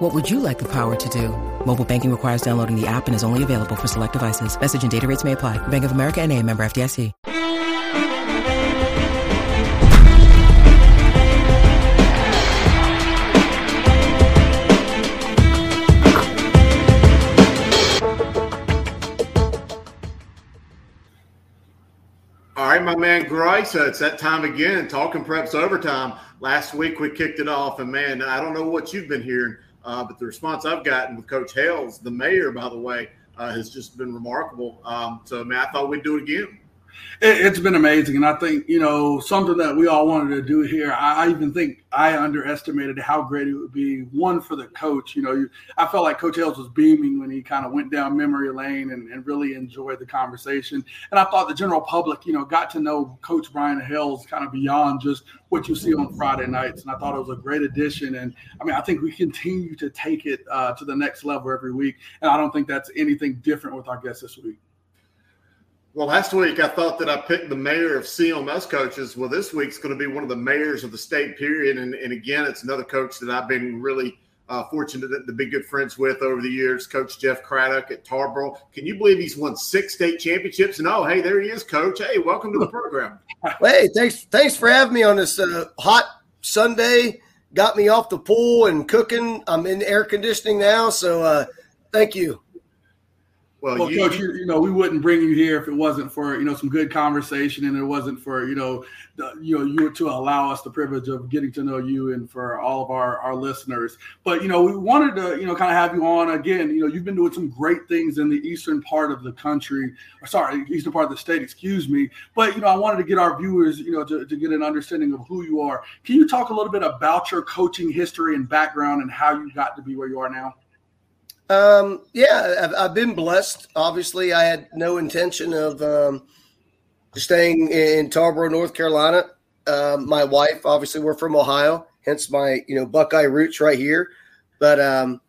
What would you like the power to do? Mobile banking requires downloading the app and is only available for select devices. Message and data rates may apply. Bank of America and a member FDIC. All right, my man Grice, uh, it's that time again. Talking preps overtime. Last week we kicked it off, and man, I don't know what you've been hearing, uh, but the response I've gotten with Coach Hales, the mayor, by the way, uh, has just been remarkable. Um, so, man, I thought we'd do it again it, has been amazing, and I think you know something that we all wanted to do here. I, I, even think I underestimated how great it would be. One for the coach, you know, you, I felt like Coach Hales was beaming when he kind of went down memory lane and, and, really enjoyed the conversation. And I thought the general public, you know, got to know Coach Brian Hales kind of beyond just what you see on Friday nights. And I thought it was a great addition. And I mean, I think we continue to take it uh, to the next level every week. And I don't think that's anything different with our guests this week. Well, last week I thought that I picked the mayor of CMS coaches. Well, this week's going to be one of the mayors of the state period. And, and again, it's another coach that I've been really uh, fortunate to be good friends with over the years, Coach Jeff Craddock at Tarboro. Can you believe he's won six state championships? And oh, hey, there he is, Coach. Hey, welcome to the program. hey, thanks, thanks for having me on this uh, hot Sunday. Got me off the pool and cooking. I'm in air conditioning now, so uh, thank you. Well, well you, coach, you, you, know, we wouldn't bring you here if it wasn't for you know some good conversation, and it wasn't for you know, the, you know, you to allow us the privilege of getting to know you, and for all of our our listeners. But you know, we wanted to you know kind of have you on again. You know, you've been doing some great things in the eastern part of the country, or sorry, eastern part of the state. Excuse me. But you know, I wanted to get our viewers, you know, to, to get an understanding of who you are. Can you talk a little bit about your coaching history and background, and how you got to be where you are now? Um, yeah, I've, I've, been blessed. Obviously, I had no intention of um, staying in Tarboro, North Carolina. Um, my wife, obviously, we're from Ohio, hence my you know Buckeye roots right here. But um,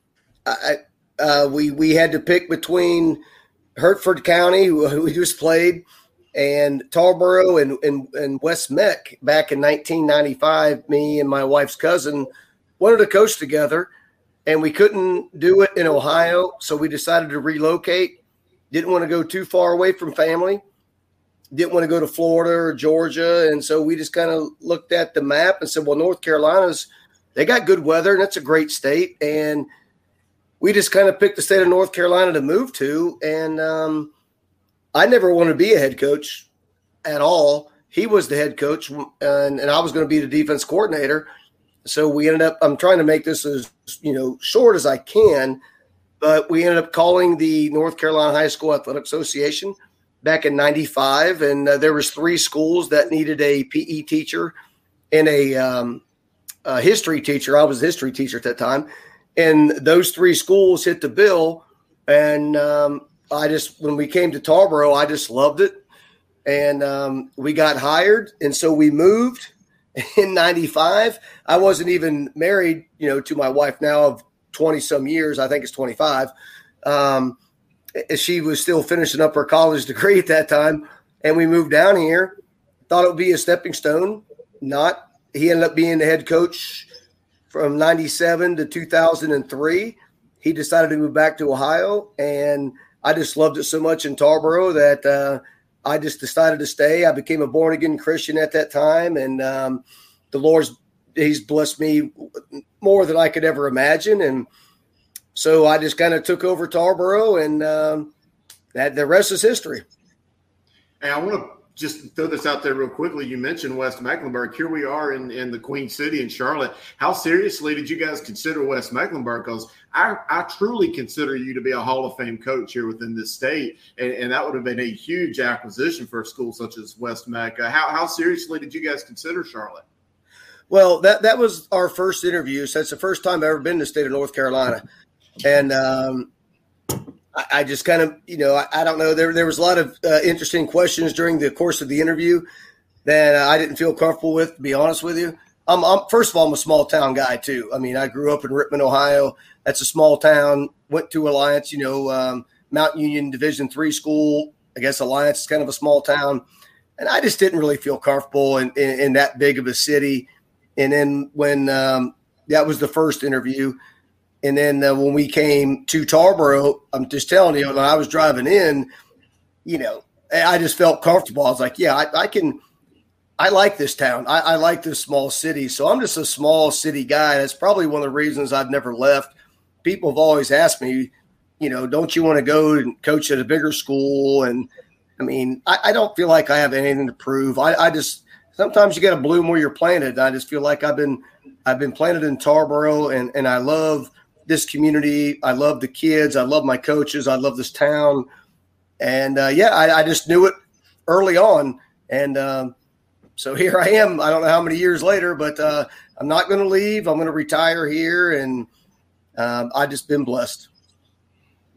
I, uh, we we had to pick between Hertford County, who we just played, and Tarboro and, and, and West Meck back in 1995. Me and my wife's cousin wanted to coach together and we couldn't do it in Ohio, so we decided to relocate. Didn't want to go too far away from family. Didn't want to go to Florida or Georgia, and so we just kind of looked at the map and said, "Well, North Carolina's they got good weather, and that's a great state." And we just kind of picked the state of North Carolina to move to. And um, I never wanted to be a head coach at all. He was the head coach, and, and I was going to be the defense coordinator so we ended up, I'm trying to make this as, you know, short as I can, but we ended up calling the North Carolina High School Athletic Association back in 95. And uh, there was three schools that needed a PE teacher and a, um, a history teacher. I was a history teacher at that time. And those three schools hit the bill. And um, I just, when we came to Tarboro, I just loved it. And um, we got hired. And so we moved in 95 i wasn't even married you know to my wife now of 20 some years. I think it's 25 um, she was still finishing up her college degree at that time. And we moved down here. Thought it would be a stepping stone. Not. He ended up being the head coach from 97 to 2003 he decided to move back to ohio. And i just loved it so much in tarboro that uh, I just decided to stay. I became a born again Christian at that time, and um, the Lord's He's blessed me more than I could ever imagine, and so I just kind of took over Tarboro, and um, that the rest is history. Hey, I want to just throw this out there real quickly. You mentioned West Mecklenburg. Here we are in, in the Queen City in Charlotte. How seriously did you guys consider West Mecklenburg? Because I, I truly consider you to be a Hall of Fame coach here within this state. And, and that would have been a huge acquisition for a school such as West Mecca. How, how seriously did you guys consider Charlotte? Well, that, that was our first interview. So it's the first time I've ever been to the state of North Carolina. And um, I, I just kind of, you know, I, I, don't know. There, there was a lot of uh, interesting questions during the course of the interview that uh, I didn't feel comfortable with, to be honest with you. I'm, I'm, first of all, I'm a small town guy too. I mean, I grew up in Rittman, Ohio. That's a small town. Went to Alliance, you know, um, Mount Union Division three school. I guess Alliance is kind of a small town, and I just didn't really feel comfortable in, in, in that big of a city. And then when um, that was the first interview, and then uh, when we came to Tarboro, I'm just telling you, when I was driving in, you know, I just felt comfortable. I was like, yeah, I, I can. I like this town. I, I, like this small city. So I'm just a small city guy. That's probably one of the reasons I've never left. People have always asked me, you know, don't you want to go and coach at a bigger school? And I mean, I, I don't feel like I have anything to prove. I, I just sometimes you got to bloom where you're planted. I just feel like I've been I've been planted in Tarboro, and and I love this community. I love the kids. I love my coaches. I love this town. And uh, yeah, I, I, just knew it early on. And um, so here I am. I don't know how many years later, but uh, I'm not going to leave. I'm going to retire here. And um, I just been blessed.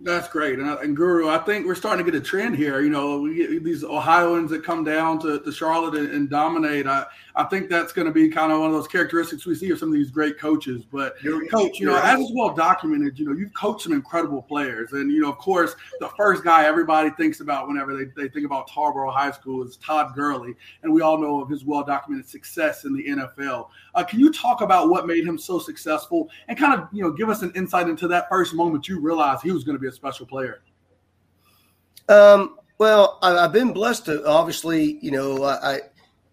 That's great. And, and, Guru, I think we're starting to get a trend here. You know, we get these Ohioans that come down to, to Charlotte and, and dominate. I, I think that's going to be kind of one of those characteristics we see of some of these great coaches. But you're, coach, you know, as is well documented, you know, you've coached some incredible players. And, you know, of course, the first guy everybody thinks about whenever they, they think about Tarboro High School is Todd Gurley. And we all know of his well documented success in the NFL. Uh, can you talk about what made him so successful and kind of, you know, give us an insight into that first moment you realized he was going to be a special player? Um, well, I've been blessed to obviously, you know, I,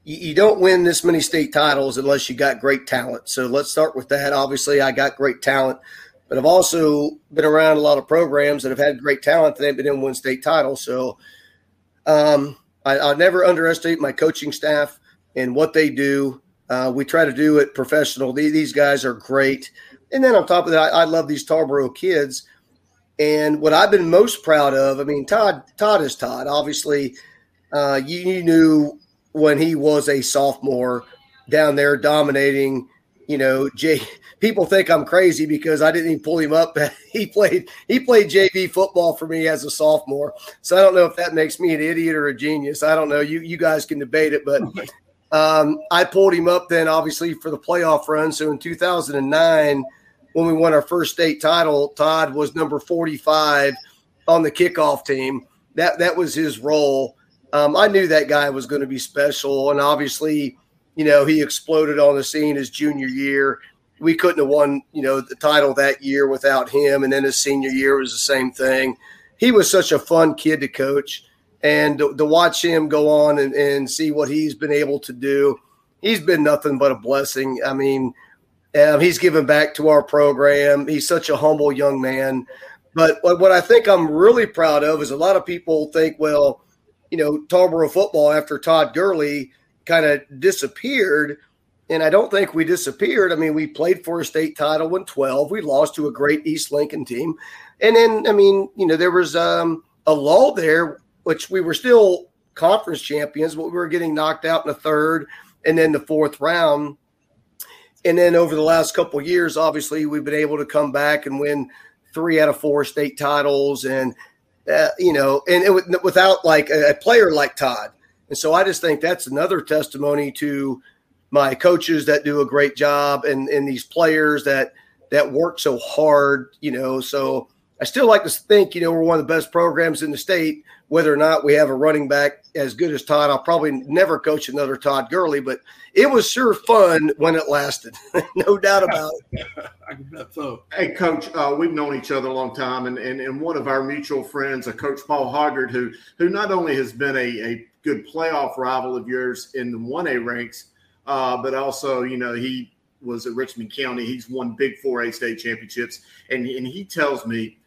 you don't win this many state titles unless you got great talent. So let's start with that. Obviously, I got great talent, but I've also been around a lot of programs that have had great talent that they've been in one state title. So um, I, I never underestimate my coaching staff and what they do. Uh, we try to do it professional. These guys are great. And then on top of that, I, I love these Tarboro kids. And what I've been most proud of, I mean, Todd, Todd is Todd. Obviously, uh, you, you, knew when he was a sophomore down there dominating. You know, Jay. People think I'm crazy because I didn't even pull him up. he played he played JV football for me as a sophomore. So I don't know if that makes me an idiot or a genius. I don't know. You you guys can debate it, but um, I pulled him up then, obviously for the playoff run. So in 2009, when we won our first state title, Todd was number 45 on the kickoff team. That that was his role. Um, I knew that guy was going to be special, and obviously, you know, he exploded on the scene his junior year. We couldn't have won, you know, the title that year without him. And then his senior year was the same thing. He was such a fun kid to coach, and to, to watch him go on and, and see what he's been able to do, he's been nothing but a blessing. I mean, um, he's given back to our program. He's such a humble young man. But what, what I think I'm really proud of is a lot of people think, well, you know, Tarboro football after Todd Gurley kind of disappeared. And I don't think we disappeared. I mean, we played for a state title in 12. We lost to a great East Lincoln team. And then, I mean, you know, there was um, a lull there, which we were still conference champions, but we were getting knocked out in the third and then the fourth round. And then over the last couple years, obviously, we've been able to come back and win three out of four state titles. And uh, you know, and it, without like a, a player like Todd. And so I just think that's another testimony to my coaches that do a great job and, and these players that that work so hard, you know. So I still like to think, you know, we're one of the best programs in the state. Whether or not we have a running back as good as Todd, I'll probably never coach another Todd Gurley, but it was sure fun when it lasted. no doubt about it. I bet so. Hey, Coach, uh, we've known each other a long time, and, and, and one of our mutual friends, a Coach Paul Hoggard, who who not only has been a, a good playoff rival of yours in the 1A ranks, uh, but also, you know, he was at Richmond County. He's won big 4A state championships, and, and he tells me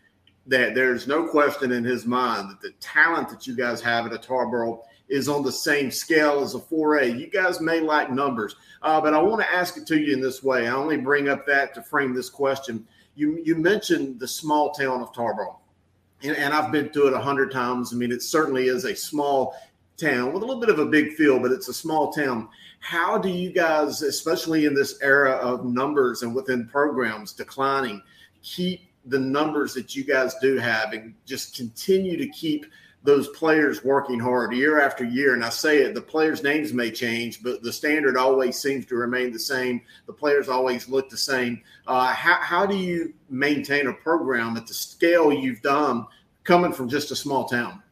that there's no question in his mind that the talent that you guys have at a Tarboro is on the same scale as a 4A. You guys may like numbers, uh, but I want to ask it to you in this way. I only bring up that to frame this question. You you mentioned the small town of Tarboro, and, and I've been to it a hundred times. I mean, it certainly is a small town with a little bit of a big feel, but it's a small town. How do you guys, especially in this era of numbers and within programs declining, keep the numbers that you guys do have and just continue to keep those players working hard year after year. And I say it, the players' names may change, but the standard always seems to remain the same. The players always look the same. Uh, how, how do you maintain a program at the scale you've done coming from just a small town?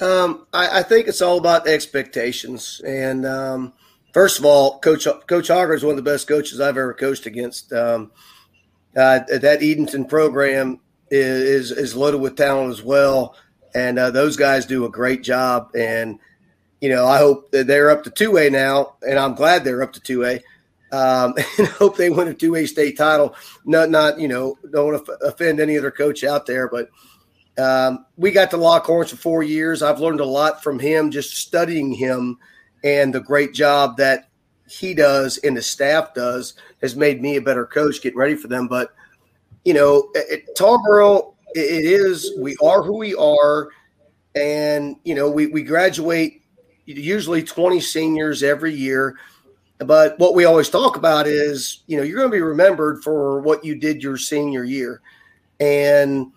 Um, I, I, think it's all about expectations. And um, first of all, Coach Coach Hoggard is one of the best coaches I've ever coached against. Um, uh, that Edenton program is, is loaded with talent as well, and uh, those guys do a great job. And you know, I hope that they're up to two A now, and I'm glad they're up to two A. Um, and hope they win a two A state title. Not, not you know, don't offend any other coach out there, but um, we got to Lockhorns for four years. I've learned a lot from him, just studying him, and the great job that he does and the staff does has made me a better coach getting ready for them. But you know, at Tarboro, it is we are who we are, and you know, we we graduate usually twenty seniors every year. But what we always talk about is, you know, you're going to be remembered for what you did your senior year, and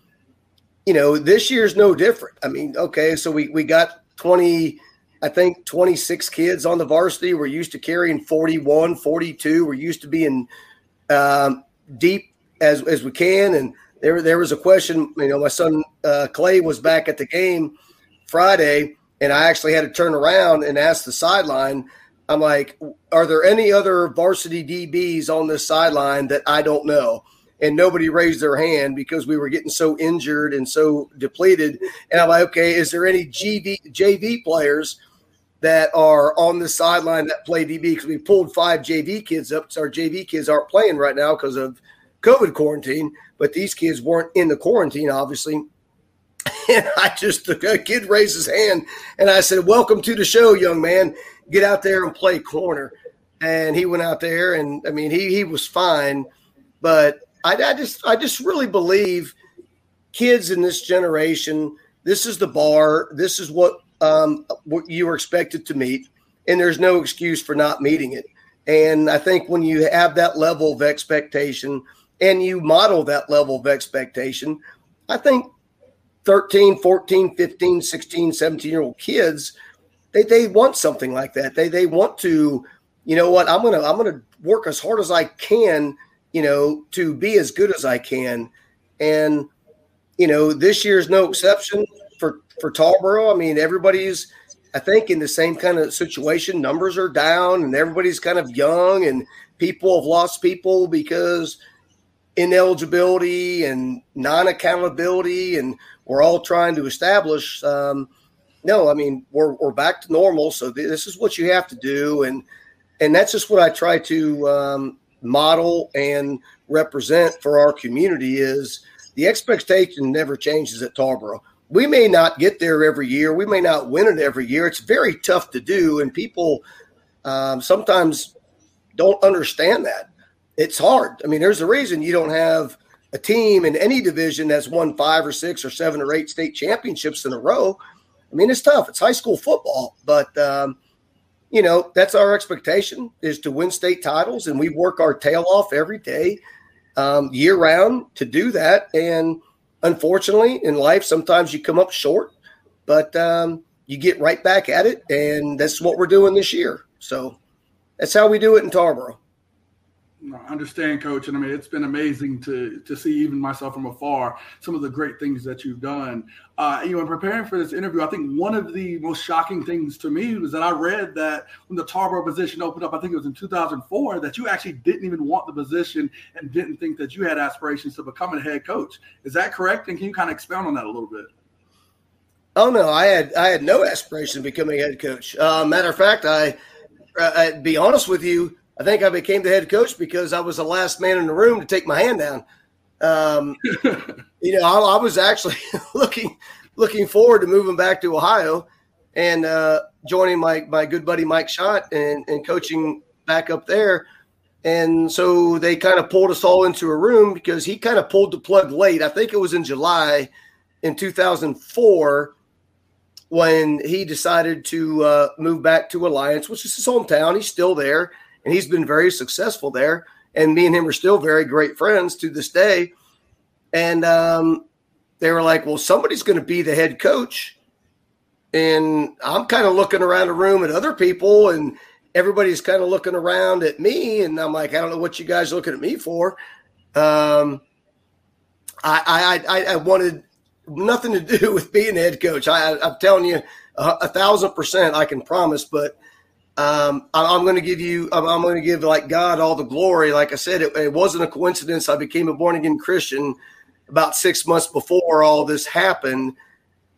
you know, this year's no different. I mean, okay, so we we got twenty. I think 26 kids on the varsity. We're used to carrying 41, 42. We're used to being um, deep as as we can. And there there was a question. You know, my son uh, Clay was back at the game Friday, and I actually had to turn around and ask the sideline. I'm like, are there any other varsity DBs on this sideline that I don't know? And nobody raised their hand because we were getting so injured and so depleted. And I'm like, okay, is there any GV, JV players that are on the sideline that play DB? Because we pulled five JV kids up. So our JV kids aren't playing right now because of COVID quarantine, but these kids weren't in the quarantine, obviously. And I just, the kid raised his hand and I said, Welcome to the show, young man. Get out there and play corner. And he went out there and I mean, he, he was fine. But I, I just, I just really believe kids in this generation, this is the bar. This is what, um, what you were expected to meet. And there's no excuse for not meeting it. And I think when you have that level of expectation, and you model that level of expectation, I think 13, 14, 15, 16, 17 year old kids, they, they want something like that. They, they want to, you know what, I'm going to, I'm going to work as hard as I can, you know, to be as good as I can. And, you know, this year's no exception for, Tarboro. I mean, everybody's, I think in the same kind of situation, numbers are down and everybody's kind of young and people have lost people because – ineligibility and non-accountability and we're all trying to establish um, no i mean we're, we're back to normal. So this is what you have to do. And and that's just what i try to um, model and represent for our community is the expectation never changes at tarboro we may not get there every year we may not win it every year it's very tough to do and people um, sometimes don't understand that it's hard. I mean, there's a reason you don't have a team in any division that's won five or six or seven or eight state championships in a row. I mean, it's tough. It's high school football, but um, you know that's our expectation is to win state titles, and we work our tail off every day, um, year round, to do that. And unfortunately, in life, sometimes you come up short, but um, you get right back at it, and that's what we're doing this year. So that's how we do it in Tarboro. I understand, Coach, and I mean it's been amazing to to see even myself from afar some of the great things that you've done. Uh, you know, in preparing for this interview, I think one of the most shocking things to me was that I read that when the Tarboro position opened up, I think it was in 2004, that you actually didn't even want the position and didn't think that you had aspirations to become a head coach. Is that correct? And can you kind of expound on that a little bit? Oh no, I had I had no aspiration of becoming a head coach. Uh, matter of fact, I, uh, I'd be honest with you. I think I became the head coach because I was the last man in the room to take my hand down. Um, you know, I, I, was actually looking looking forward to moving back to Ohio and uh, joining my my good buddy Mike Schott and, and coaching back up there. And so they kind of pulled us all into a room because he kind of pulled the plug late. I think it was in July in 2004 when he decided to uh, move back to Alliance, which is his hometown. He's still there and he's been very successful there. and me and him are still very great friends to this day. And um, they were like, "Well, somebody's going to be the head coach," and I'm kind of looking around the room at other people, and everybody's kind of looking around at me, and I'm like, "I don't know what you guys are looking at me for." Um, I, I, I, I wanted nothing to do with being head coach. I, am telling you, a, a, thousand percent, I can promise. But um, I, am going to give you, I'm, I'm going to give like God all the glory. Like I said, it, it wasn't a coincidence. I became a born again Christian about six months before all this happened.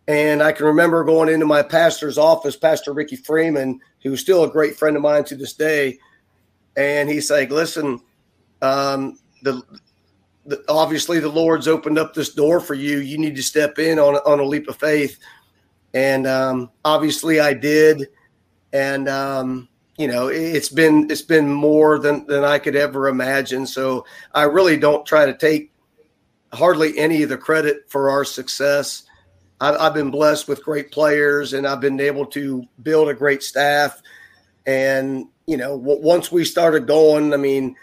And I can remember going into my pastor's office, Pastor Ricky Freeman, who's still a great friend of mine to this day. And he's like, listen, um, the the, obviously the Lord's opened up this door for you. You need to step in on on a leap of faith, and um, obviously I did, and um, you know it's been it's been more than than I could ever imagine. So I really don't try to take hardly any of the credit for our success. I've, I've been blessed with great players, and I've been able to build a great staff. And you know, once we started going, I mean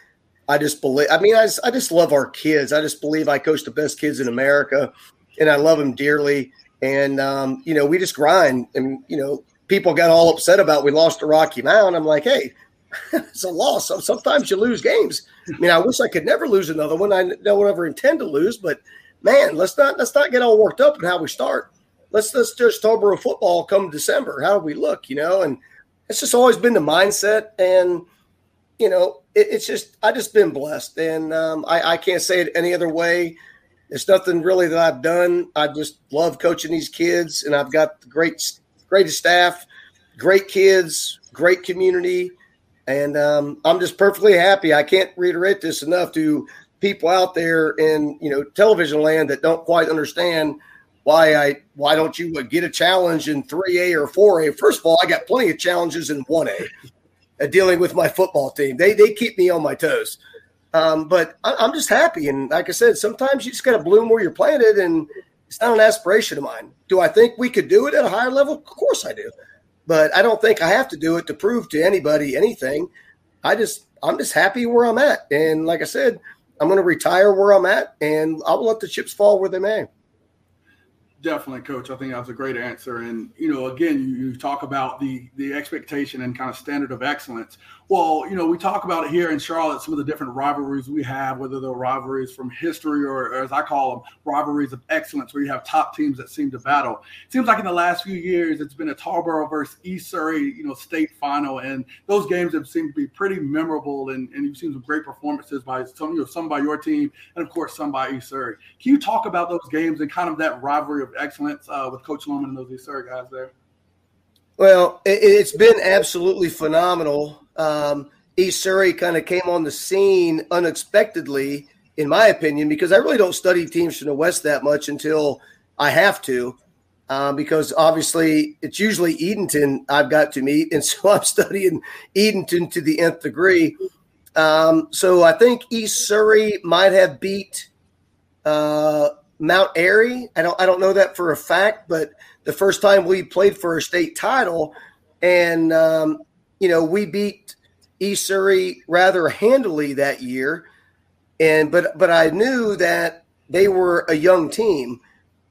I just believe. I mean, I just, I just love our kids. I just believe I coach the best kids in America, and I love them dearly. And um, you know, we just grind. And you know, people got all upset about we lost to Rocky Mount. I'm like, hey, it's a loss. Sometimes you lose games. I mean, I wish I could never lose another one. I don't ever intend to lose, but man, let's not let's not get all worked up in how we start. Let's let's just about football come December. How do we look? You know, and it's just always been the mindset. And you know, it, it's just I just been blessed, and um, I, I can't say it any other way. It's nothing really that I've done. I just love coaching these kids, and I've got great, greatest staff, great kids, great community, and um, I'm just perfectly happy. I can't reiterate this enough to people out there in you know television land that don't quite understand why I why don't you get a challenge in 3A or 4A? First of all, I got plenty of challenges in 1A uh, dealing with my football team. They they keep me on my toes. Um, but I, am just happy, and like I said, sometimes you just got to bloom where you're planted, and it's not an aspiration of mine. Do I think we could do it at a higher level? Of course I do, but I don't think I have to do it to prove to anybody anything. I just I'm just happy where I'm at, and like I said, I'm going to retire where I'm at, and I will let the chips fall where they may. Definitely, coach. I think that was a great answer. And you know, again, you, you, talk about the the expectation and kind of standard of excellence. Well, you know, we talk about it here in Charlotte, some of the different rivalries we have, whether they're rivalries from history or, or as I call them, rivalries of excellence, where you have top teams that seem to battle. Seems like in the last few years, it's been a Tarboro versus East Surry, you know, state final, and those games have seemed to be pretty memorable. And, and you've seen some great performances by some, you know, some by your team, and of course, some by East Surry. Can you talk about those games and kind of that rivalry of excellence uh, with Coach Loman and those East Surry guys there? Well, it, has been absolutely phenomenal. Um, East Surry kind of came on the scene unexpectedly, in my opinion, because I really don't study teams from the West that much until I have to. Uh, because obviously it's usually Edenton I've got to meet, and so I'm studying Edenton to the nth degree. Um, so I think East Surry might have beat uh, Mount Airy. I don't I don't know that for a fact, but the first time we played for a state title, and um, you know we beat East Surry rather handily that year, and but but I knew that they were a young team,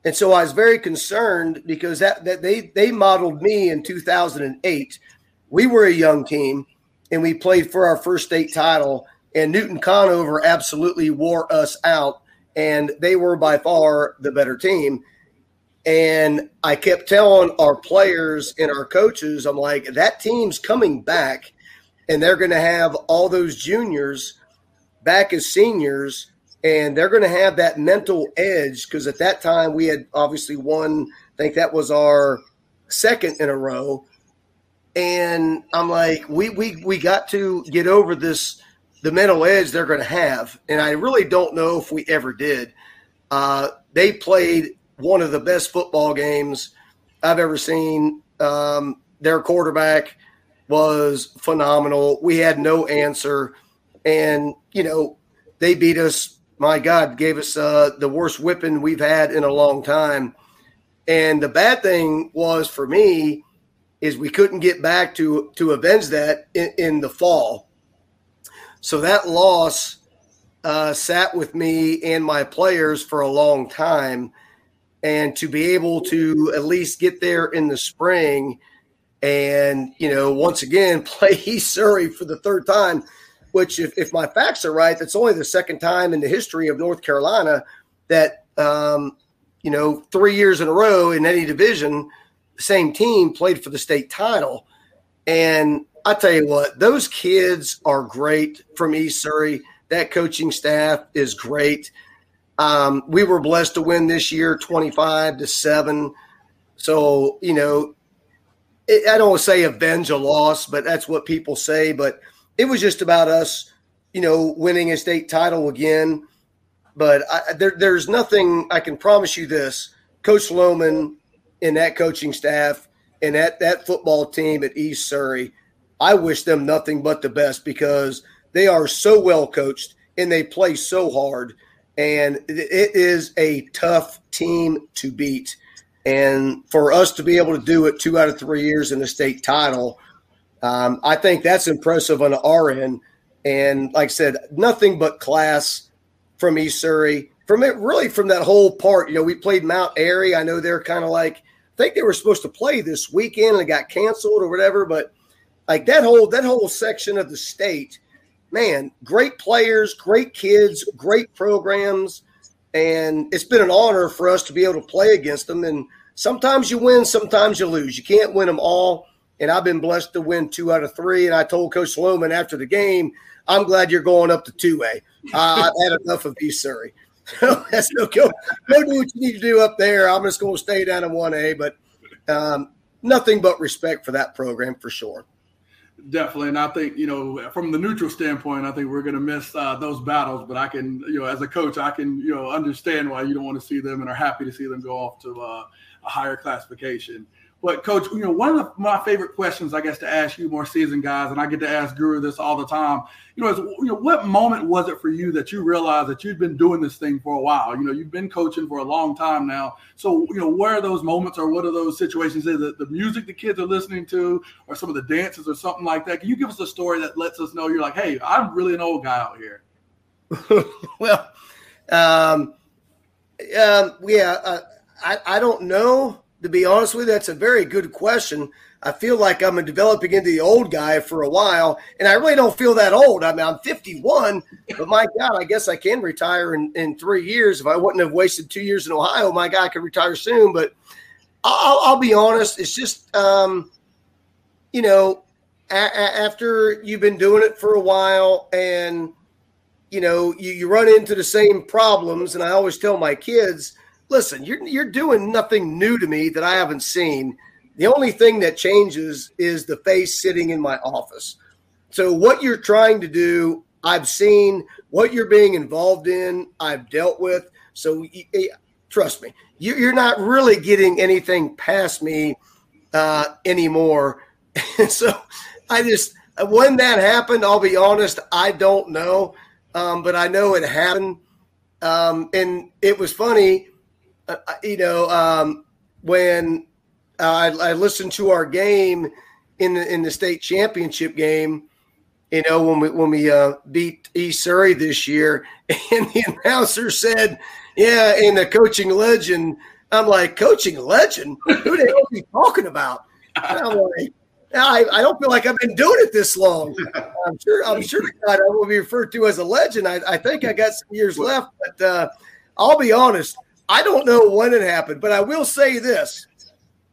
and so I was very concerned because that that they they modeled me in 2008. We were a young team, and we played for our first state title, and Newton Conover absolutely wore us out, and they were by far the better team. And I kept telling our players and our coaches, I'm like, that team's coming back and they're going to have all those juniors back as seniors and they're going to have that mental edge because at that time we had obviously won, I think that was our second in a row. And I'm like, we, we, we got to get over this, the mental edge they're going to have. And I really don't know if we ever did. Uh, they played one of the best football games I've ever seen. Um, their quarterback was phenomenal. We had no answer, and you know they beat us. My God, gave us uh, the worst whipping we've had in a long time. And the bad thing was for me is we couldn't get back to to avenge that in, in the fall. So that loss uh, sat with me and my players for a long time. And to be able to at least get there in the spring and, you know, once again, play East Surry for the third time, which, if, if my facts are right, that's only the second time in the history of North Carolina that, um, you know, three years in a row in any division, same team played for the state title. And I tell you what, those kids are great from East Surry that coaching staff is great. Um, we were blessed to win this year 25 to 7. So, you know, it, I don't say avenge a loss, but that's what people say. But it was just about us, you know, winning a state title again. But I, there, there's nothing, I can promise you this Coach Loman and that coaching staff and that, that football team at East Surry, I wish them nothing but the best because they are so well coached and they play so hard. And it is a tough team to beat. And for us to be able to do it two out of three years in the state title, um, I think that's impressive on our end. And like I said, nothing but class from East Surry. From it, really, from that whole part, you know, we played Mount Airy. I know they're kind of like, I think they were supposed to play this weekend and it got canceled or whatever. But like that whole that whole section of the state man, great players, great kids, great programs. And it's been an honor for us to be able to play against them. And sometimes you win, sometimes you lose. You can't win them all. And I've been blessed to win two out of three. And I told Coach Sloman after the game, I'm glad you're going up to 2A. Uh, I've had enough of East Surry. That's no go. Go do what you need to do up there. I'm just going to stay down in 1A. But um, nothing but respect for that program for sure. Definitely, and I think you know, from the neutral standpoint, I think we're going to miss uh, those battles. But I can, you know, as a coach, I can, you know, understand why you don't want to see them and are happy to see them go off to uh, a higher classification. But coach, you know, one of the, my favorite questions, I guess, to ask you more seasoned guys, and I get to ask Guru this all the time. You know, is you know, what moment was it for you that you realized that you'd been doing this thing for a while? You know, you've been coaching for a long time now. So, you know, where are those moments, or what are those situations? Is it the music the kids are listening to, or some of the dances, or something like that? Can you give us a story that lets us know you're like, hey, I'm really an old guy out here? well, um, um, yeah, uh, I I don't know to be honest with you, that's a very good question. I feel like I'm developing into the old guy for a while, and I really don't feel that old. I mean, I'm 51, but my God, I guess I can retire in, in three years. If I wouldn't have wasted two years in Ohio, my God, I could retire soon. But I'll, I'll be honest, it's just, um, you know, a- a- after you've been doing it for a while and, you know, you, you run into the same problems. And I always tell my kids – listen, you're you're doing nothing new to me that I haven't seen. The only thing that changes is the face sitting in my office. So what you're trying to do, I've seen. What you're being involved in, I've dealt with. So trust me, you're not really getting anything past me uh, anymore. So I just when that happened, I'll be honest, I don't know, um, but I know it happened. Um, and it was funny uh, uh, you know, um, when uh, I, I, listened to our game in the in the state championship game, you know, when we when we uh, beat East Surry this year, and the announcer said, "Yeah," in the coaching legend. I'm like, "Coaching legend? Who the hell are you talking about?" And I'm like. I, I don't feel like I've been doing it this long. I'm sure I'm sure God I will be referred to as a legend. I, I think I got some years left, but uh, I'll be honest. I don't know when it happened, but I will say this.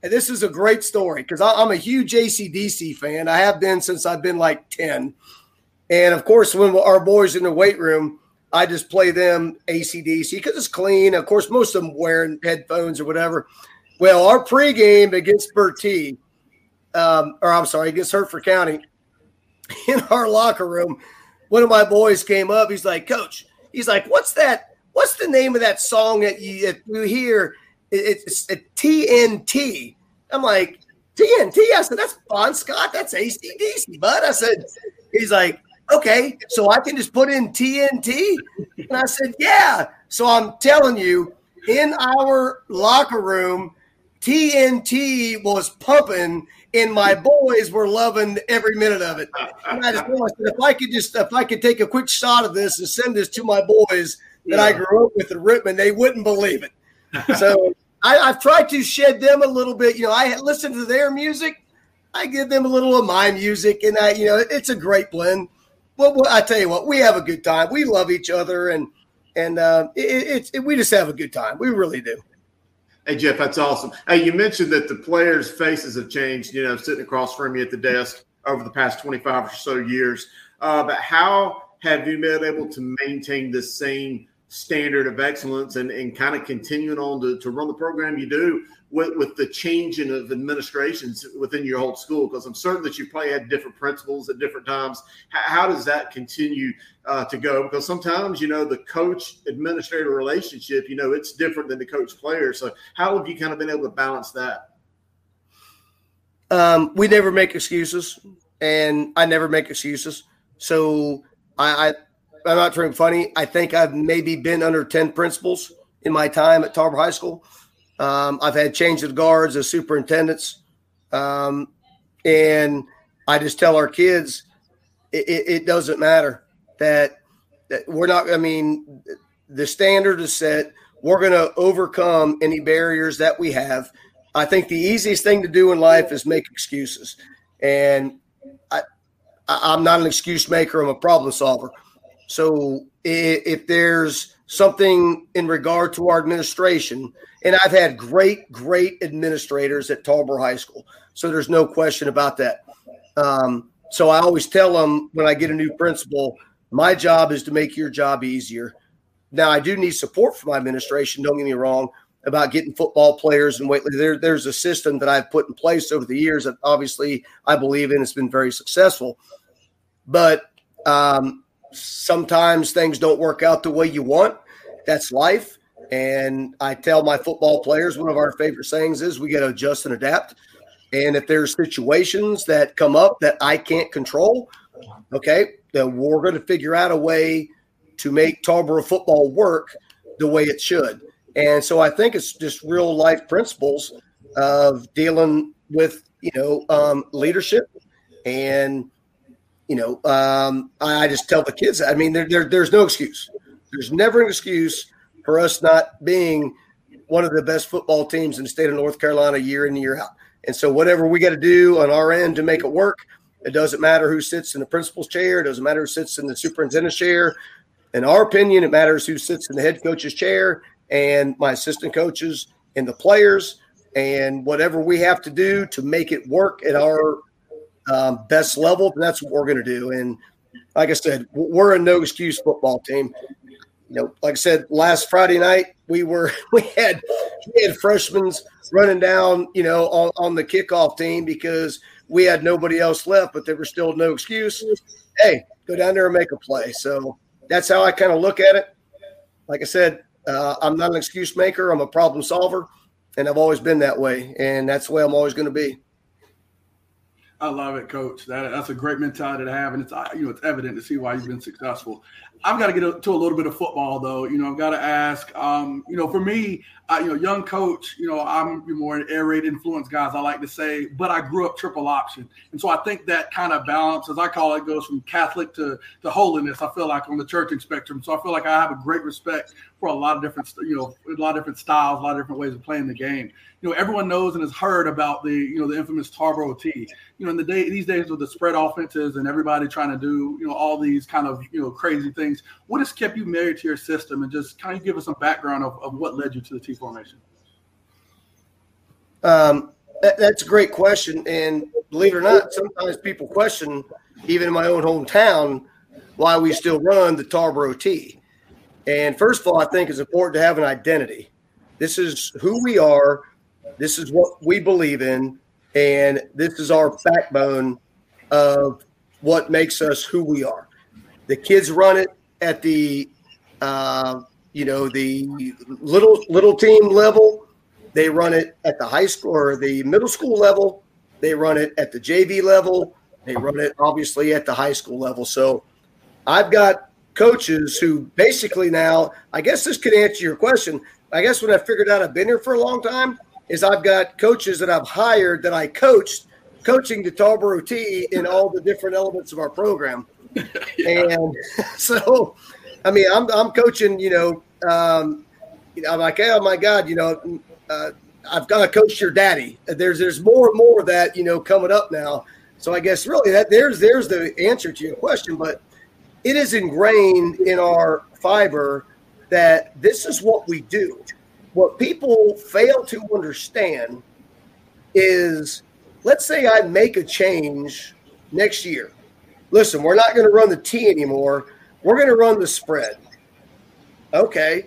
And this is a great story because I'm a huge ACDC fan. I have been since I've been like 10. And of course, when our boys in the weight room, I just play them ACDC because it's clean. Of course, most of them wearing headphones or whatever. Well, our pregame against Bertie, um, or I'm sorry, against Hertford County, in our locker room, one of my boys came up. He's like, Coach, he's like, what's that? What's the name of that song that you, that you hear? It's, it's uh, TNT. I'm like, TNT? I said, that's Bon Scott. That's ACDC, bud. I said, he's like, okay, so I can just put in TNT? And I said, yeah. So I'm telling you, in our locker room, TNT was pumping and my boys were loving every minute of it. And I just if I could just if I could take a quick shot of this and send this to my boys that yeah. I grew up with in Rittman, they wouldn't believe it. So I, have tried to shed them a little bit. You know, I listen to their music. I give them a little of my music, and I, you know, it's a great blend. Well, well I tell you what, we have a good time. We love each other, and and uh, it, it, we just have a good time. We really do. Hey Jeff, that's awesome. Hey, you mentioned that the players' faces have changed. You know, sitting across from you at the desk over the past twenty-five or so years. Uh, but how have you been able to maintain the same standard of excellence and, and kind of continuing on to, to run the program you do with, with the changing of administrations within your whole school? Because I'm certain that you probably had different principals at different times. How, how does that continue uh, to go? Because sometimes, you know, the coach administrator relationship, you know, it's different than the coach player. So, how have you kind of been able to balance that? Um, we never make excuses, and I never make excuses. So, I, I I'm not trying to be funny. I think I've maybe been under 10 principals in my time at Tarboro High School. Um, I've had change of guards as superintendents. Um, and I just tell our kids it, it, it doesn't matter that, that we're not, I mean, the standard is set. We're going to overcome any barriers that we have. I think the easiest thing to do in life is make excuses. And I, I'm not an excuse maker, I'm a problem solver. So if there's something in regard to our administration, and I've had great, great administrators at Tarboro High School, so there's no question about that. Um, so I always tell them when I get a new principal, my job is to make your job easier. Now I do need support from my administration. Don't get me wrong about getting football players and weight. There, there's a system that I've put in place over the years that obviously I believe in. It's been very successful, but um, sometimes things don't work out the way you want. That's life. And I tell my football players one of our favorite sayings is we got to adjust and adapt. And if there's situations that come up that I can't control, okay, then we're going to figure out a way to make Tarboro football work the way it should. And so I think it's just real life principles of dealing with, you know, um, leadership and you know, um, I, I, just tell the kids. I mean, there, there, there's no excuse. There's never an excuse for us not being one of the best football teams in the state of North Carolina year in year out. And so, whatever we got to do on our end to make it work, it doesn't matter who sits in the principal's chair. It doesn't matter who sits in the superintendent's chair. In our opinion, it matters who sits in the head coach's chair and my assistant coaches and the players and whatever we have to do to make it work at our um, best level, then that's what we're going to do. And like I said, we're a no excuse football team. You know, like I said, last Friday night we were we had we had freshmen running down, you know, on, on the kickoff team because we had nobody else left, but there was still no excuse. Hey, go down there and make a play. So that's how I kind of look at it. Like I said, uh, I'm not an excuse maker. I'm a problem solver, and I've always been that way, and that's the way I'm always going to be. I love it, Coach. That that's a great mentality to have, and it's you know it's evident to see why you've been successful. I've got to get to a little bit of football, though. You know, I've got to ask. Um, you know, for me, I, you know, young coach. You know, I'm more an air raid influence guys. I like to say, but I grew up triple option, and so I think that kind of balance, as I call it, goes from Catholic to to holiness. I feel like on the churching spectrum. So I feel like I have a great respect for a lot of different, you know, a lot of different styles, a lot of different ways of playing the game. You know, everyone knows and has heard about the, you know, the infamous Tarboro T. You know, in the day these days with the spread offenses and everybody trying to do, you know, all these kind of, you know, crazy things. What has kept you married to your system, and just kind of give us some background of, of what led you to the T formation? Um, that, that's a great question, and believe it or not, sometimes people question, even in my own hometown, why we still run the Tarboro T and first of all, I think it's important to have an identity. This is who we are. This is what we believe in. And this is our backbone of what makes us who we are. The kids run it at the, uh, you know, the little little team level. They run it at the high school or the middle school level. They run it at the JV level. They run it obviously at the high school level. So I've got coaches who basically now, I guess this could answer your question. I guess when I figured out I've been here for a long time is I've got coaches that I've hired that I coached coaching the Tarboro T in all the different elements of our program. And so, I mean, I'm, I'm coaching, you know, um, I'm like, oh my God, you know, uh, I've got to coach your daddy. There's, there's more and more of that, you know, coming up now. So I guess really that there's, there's the answer to your question, but it is ingrained in our fiber that this is what we do. What people fail to understand is let's say I make a change next year. Listen, we're not going to run the T anymore. We're going to run the spread. Okay.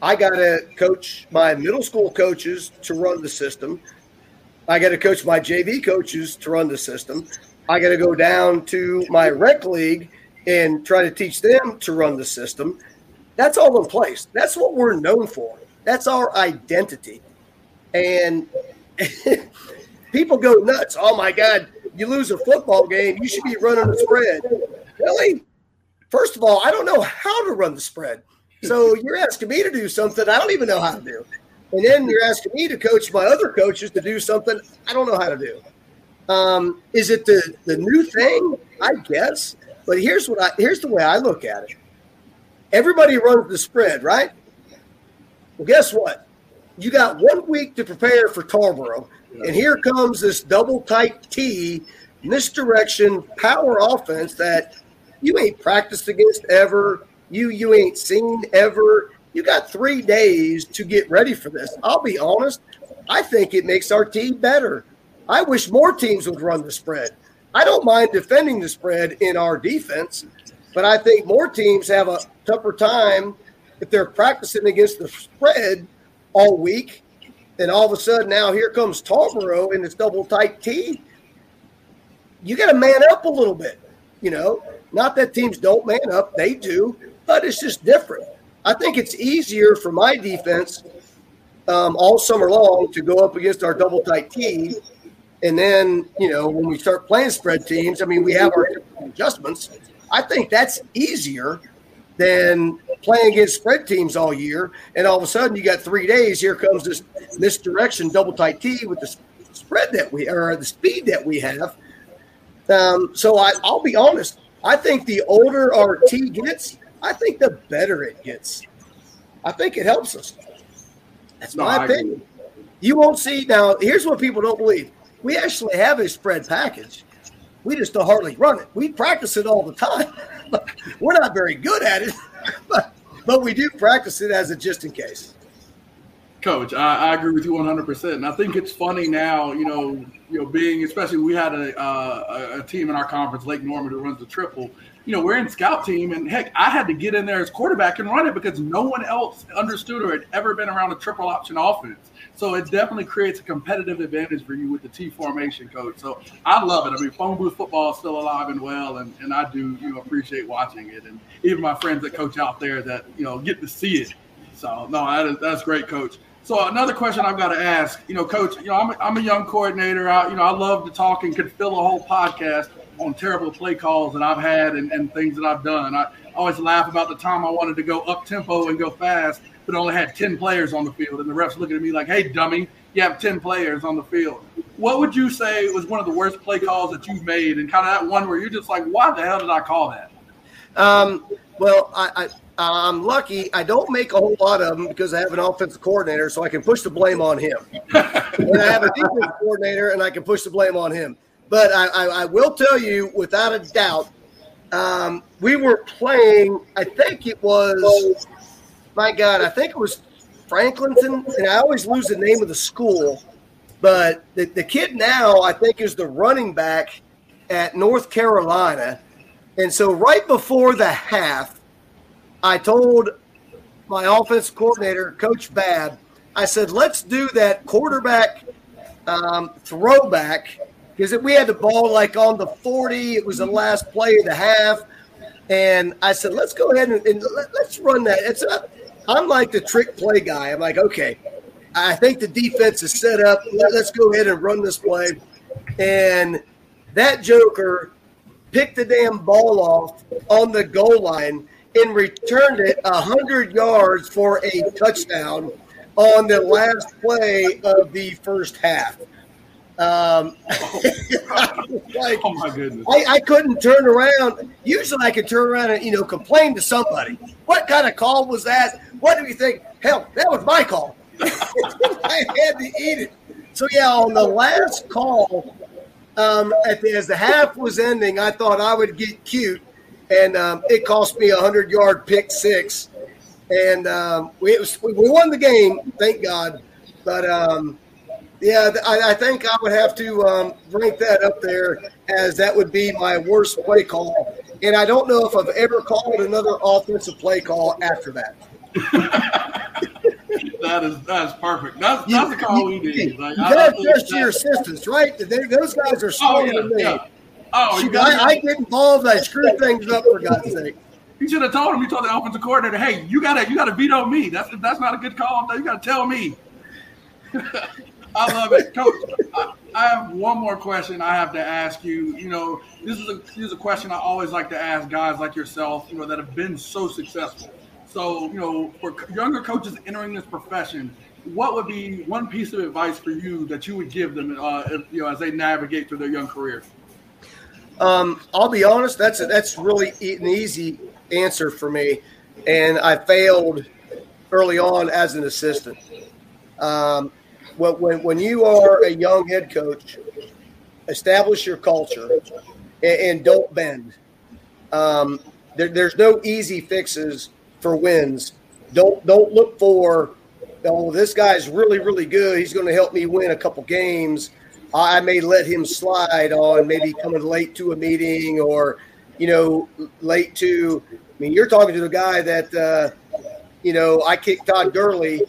I got to coach my middle school coaches to run the system. I got to coach my JV coaches to run the system. I got to go down to my rec league and try to teach them to run the system. That's all in place. That's what we're known for. That's our identity. And people go nuts. Oh my God, you lose a football game, you should be running the spread. Really? First of all, I don't know how to run the spread. So you're asking me to do something I don't even know how to do. And then you're asking me to coach my other coaches to do something I don't know how to do. Um, is it the, the new thing? I guess. But here's what I here's the way I look at it. Everybody runs the spread, right? Well, guess what? You got one week to prepare for Tarboro, and here comes this double tight T misdirection power offense that you ain't practiced against ever. You you ain't seen ever. You got three days to get ready for this. I'll be honest. I think it makes our team better. I wish more teams would run the spread. I don't mind defending the spread in our defense, but I think more teams have a tougher time if they're practicing against the spread all week. And all of a sudden, now here comes Tarboro in this double tight T. You got to man up a little bit, you know. Not that teams don't man up, they do, but it's just different. I think it's easier for my defense um, all summer long to go up against our double tight T and then, you know, when we start playing spread teams, I mean, we have our adjustments. I think that's easier than playing against spread teams all year. And all of a sudden, you got three days. Here comes this misdirection double tight T with the spread that we or the speed that we have. Um, so I, I'll be honest. I think the older our T gets, I think the better it gets. I think it helps us. That's no, my opinion. You won't see now. Here's what people don't believe we actually have a spread package. We just don't hardly run it. We practice it all the time. We're not very good at it, but, we do practice it as a just in case. Coach, I, I, agree with you 100%. And I think it's funny now, you know, you know, being especially we had a, a team in our conference, Lake Norman, who runs the triple. You know, we're in scout team, and heck, I had to get in there as quarterback and run it because no one else understood or had ever been around a triple option offense. So it definitely creates a competitive advantage for you with the T formation, coach. So I love it. I mean, phone booth football is still alive and well, and, and I do you know appreciate watching it, and even my friends that coach out there that you know get to see it. So no, that is, that's great, coach. So another question I've got to ask, you know, coach, you know, I'm a, I'm a young coordinator. I, you know, I love to talk and could fill a whole podcast on terrible play calls that I've had and, and things that I've done. I always laugh about the time I wanted to go up tempo and go fast but only had 10 players on the field. And the refs looking at me like, hey, dummy, you have 10 players on the field. What would you say was one of the worst play calls that you've made and kind of that one where you're just like, why the hell did I call that? Um, well, I, I, am lucky. I don't make a whole lot of them because I have an offensive coordinator, so I can push the blame on him. and I have a defensive coordinator, and I can push the blame on him. But I, I, I will tell you, without a doubt, um, we were playing. I think it was my God, I think it was Franklinton, and I always lose the name of the school, but the, the kid now I think is the running back at North Carolina. And so right before the half, I told my offense coordinator, Coach Babb, I said, let's do that quarterback um, throwback because we had the ball like on the 40. It was the last play of the half. And I said, let's go ahead and, and let, us run that. It's a, I'm like the trick play guy. I'm like, okay, I think the defense is set up. Let's go ahead and run this play. And that Joker picked the damn ball off on the goal line and returned it 100 yards for a touchdown on the last play of the first half. Um, like, oh my goodness! I, I, couldn't turn around. Usually, I could turn around and you know complain to somebody. What kind of call was that? What do you think? Hell, that was my call. I had to eat it. So yeah, on the last call, um, the, as the half was ending, I thought I would get cute, and um, it cost me a hundred yard pick six, and um, we was, we won the game, thank God. But um, yeah, I, I, think I would have to um, rank that up there as that would be my worst play call, and I don't know if I've ever called another offensive play call after that. that is that's perfect. That's that's the call we need. Like, you got to trust your assistants, right? They, those guys are smarter oh, yeah, than me. Yeah. Oh, See, I, I, get involved. I screw things up for God's sake. You should have told him. You told the offensive coordinator, "Hey, you got to you got to veto me. That's that's not a good call. You got to tell me." I love it, Coach. I, I, have one more question I have to ask you. You know, this is a this is a question I always like to ask guys like yourself. You know, that have been so successful. So, you know, for younger coaches entering this profession, what would be one piece of advice for you that you would give them, uh, if, you know, as they navigate through their young career? Um, I'll be honest. That's a, that's really an easy answer for me, and I failed early on as an assistant. Um, when when you are a young head coach, establish your culture and, and don't bend. Um, there, there's no easy fixes for wins. Don't don't look for oh this guy's really really good. He's going to help me win a couple games. I may let him slide on maybe coming late to a meeting or you know late to. I mean, you're talking to a guy that uh, you know I kicked Todd Gurley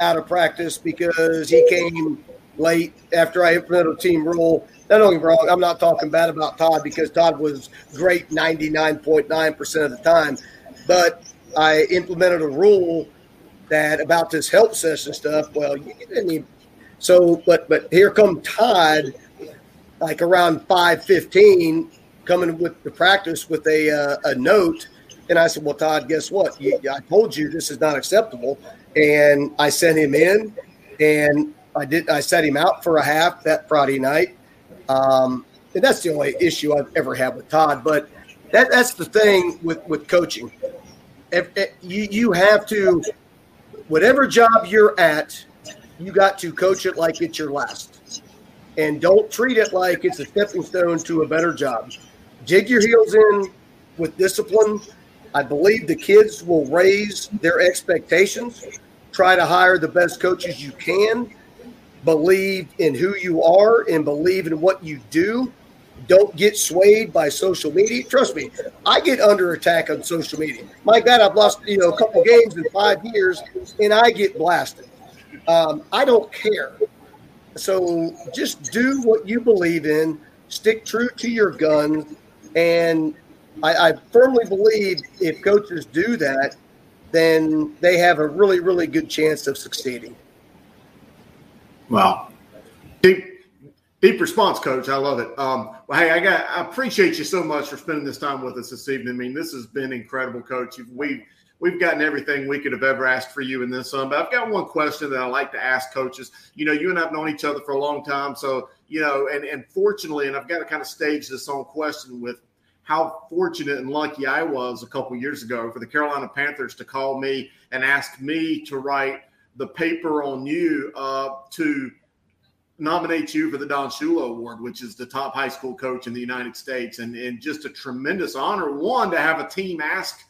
out of practice because he came late after I implemented a team rule. Don't get wrong, I'm not talking bad about Todd because Todd was great 99.9% of the time. But I implemented a rule that about this help session stuff. Well, you didn't even, so, but but here come Todd, like around five fifteen, coming with the practice with a uh, a note, and I said, "Well, Todd, guess what? I told you this is not acceptable." And I sent him in, and I did. I set him out for a half that Friday night, um, and that's the only issue I've ever had with Todd. But that, that's the thing with with coaching if, if you you have to whatever job you're at, you got to coach it like it's your last, and don't treat it like it's a stepping stone to a better job. Dig your heels in with discipline. I believe the kids will raise their expectations. Try to hire the best coaches you can. Believe in who you are and believe in what you do don't get swayed by social media. Trust me, I get under attack on social media. My God, I've lost you know a couple games in five years, and I get blasted. Um, I don't care. So just do what you believe in. Stick true to your guns, and I, I firmly believe if coaches do that, then they have a really, really good chance of succeeding. Wow. Deep, Deep response, Coach. I love it. Um, well, hey, I got. I appreciate you so much for spending this time with us this evening. I mean, this has been incredible, Coach. We we've gotten everything we could have ever asked for you in this some. But I've got one question that I like to ask coaches. You know, you and I've known each other for a long time, so you know, and and fortunately, and I've got to kind of stage this on question with how fortunate and lucky I was a couple years ago for the Carolina Panthers to call me and ask me to write the paper on you uh, to nominate you for the Don Shula Award, which is the top high school coach in the United States, and, and just a tremendous honor. One to have a team ask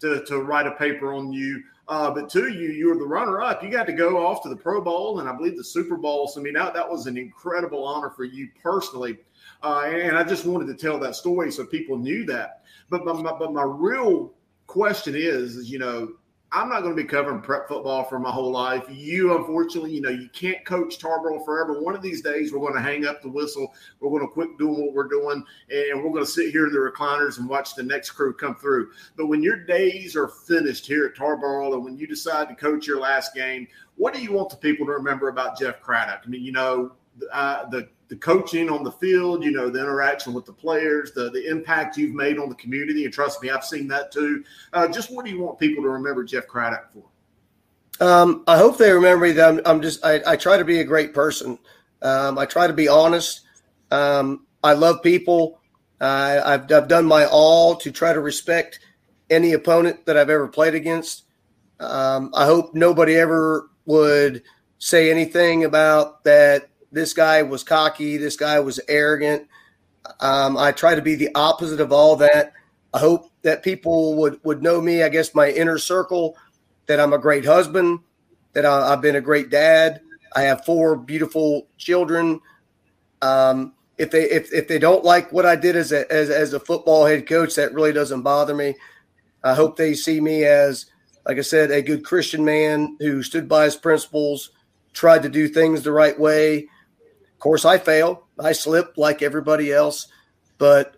to, to write a paper on you, uh, but two, you you were the runner up. You got to go off to the Pro Bowl and I believe the Super Bowl. So I mean that that was an incredible honor for you personally, uh, and I just wanted to tell that story so people knew that. But my, my but my real question is, is you know I'm not going to be covering prep football for my whole life. You, unfortunately, you know, you can't coach Tarboro forever. One of these days, we're going to hang up the whistle. We're going to quit doing what we're doing, and we're going to sit here in the recliners and watch the next crew come through. But when your days are finished here at Tarboro, and when you decide to coach your last game, what do you want the people to remember about Jeff Craddock? I mean, you know, uh, the the coaching on the field, you know, the interaction with the players, the the impact you've made on the community. And trust me, I've seen that too. Uh, just what do you want people to remember Jeff Craddock for? Um, I hope they remember that I'm, I'm just I, I, try to be a great person. Um, I try to be honest. Um, I love people. Uh, I've, I've done my all to try to respect any opponent that I've ever played against. Um, I hope nobody ever would say anything about that this guy was cocky, this guy was arrogant. Um, I try to be the opposite of all that. I hope that people would, would know me, I guess, my inner circle, that I'm a great husband, that I, have been a great dad. I have four beautiful children. Um, if they if, if they don't like what I did as a as, as a football head coach, that really doesn't bother me. I hope they see me as, like I said, a good Christian man who stood by his principles, tried to do things the right way. Of course, I fail. I slip like everybody else, but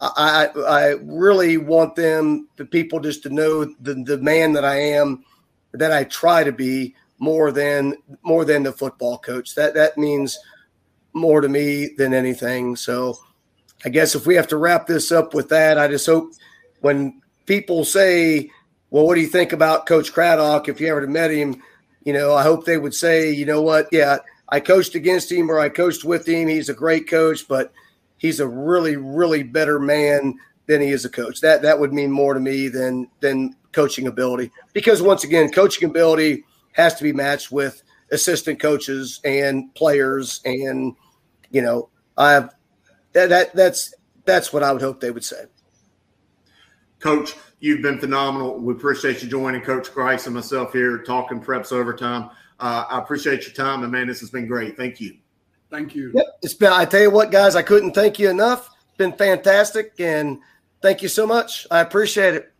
I I really want them, the people, just to know the the man that I am, that I try to be more than more than the football coach. That that means more to me than anything. So I guess if we have to wrap this up with that, I just hope when people say, well, what do you think about Coach Craddock if you ever met him? You know, I hope they would say, you know what? Yeah, I coached against him or I coached with him. He's a great coach, but he's a really, really better man than he is a coach. That that would mean more to me than than coaching ability. Because once again, coaching ability has to be matched with assistant coaches and players and you know, I have that, that that's that's what I would hope they would say. Coach, you've been phenomenal. We appreciate you joining Coach Grice and myself here talking preps overtime. Uh, I appreciate your time, and man, this has been great. Thank you. Thank you. Yep, it's been. I tell you what, guys, I couldn't thank you enough. It's been fantastic, and thank you so much. I appreciate it.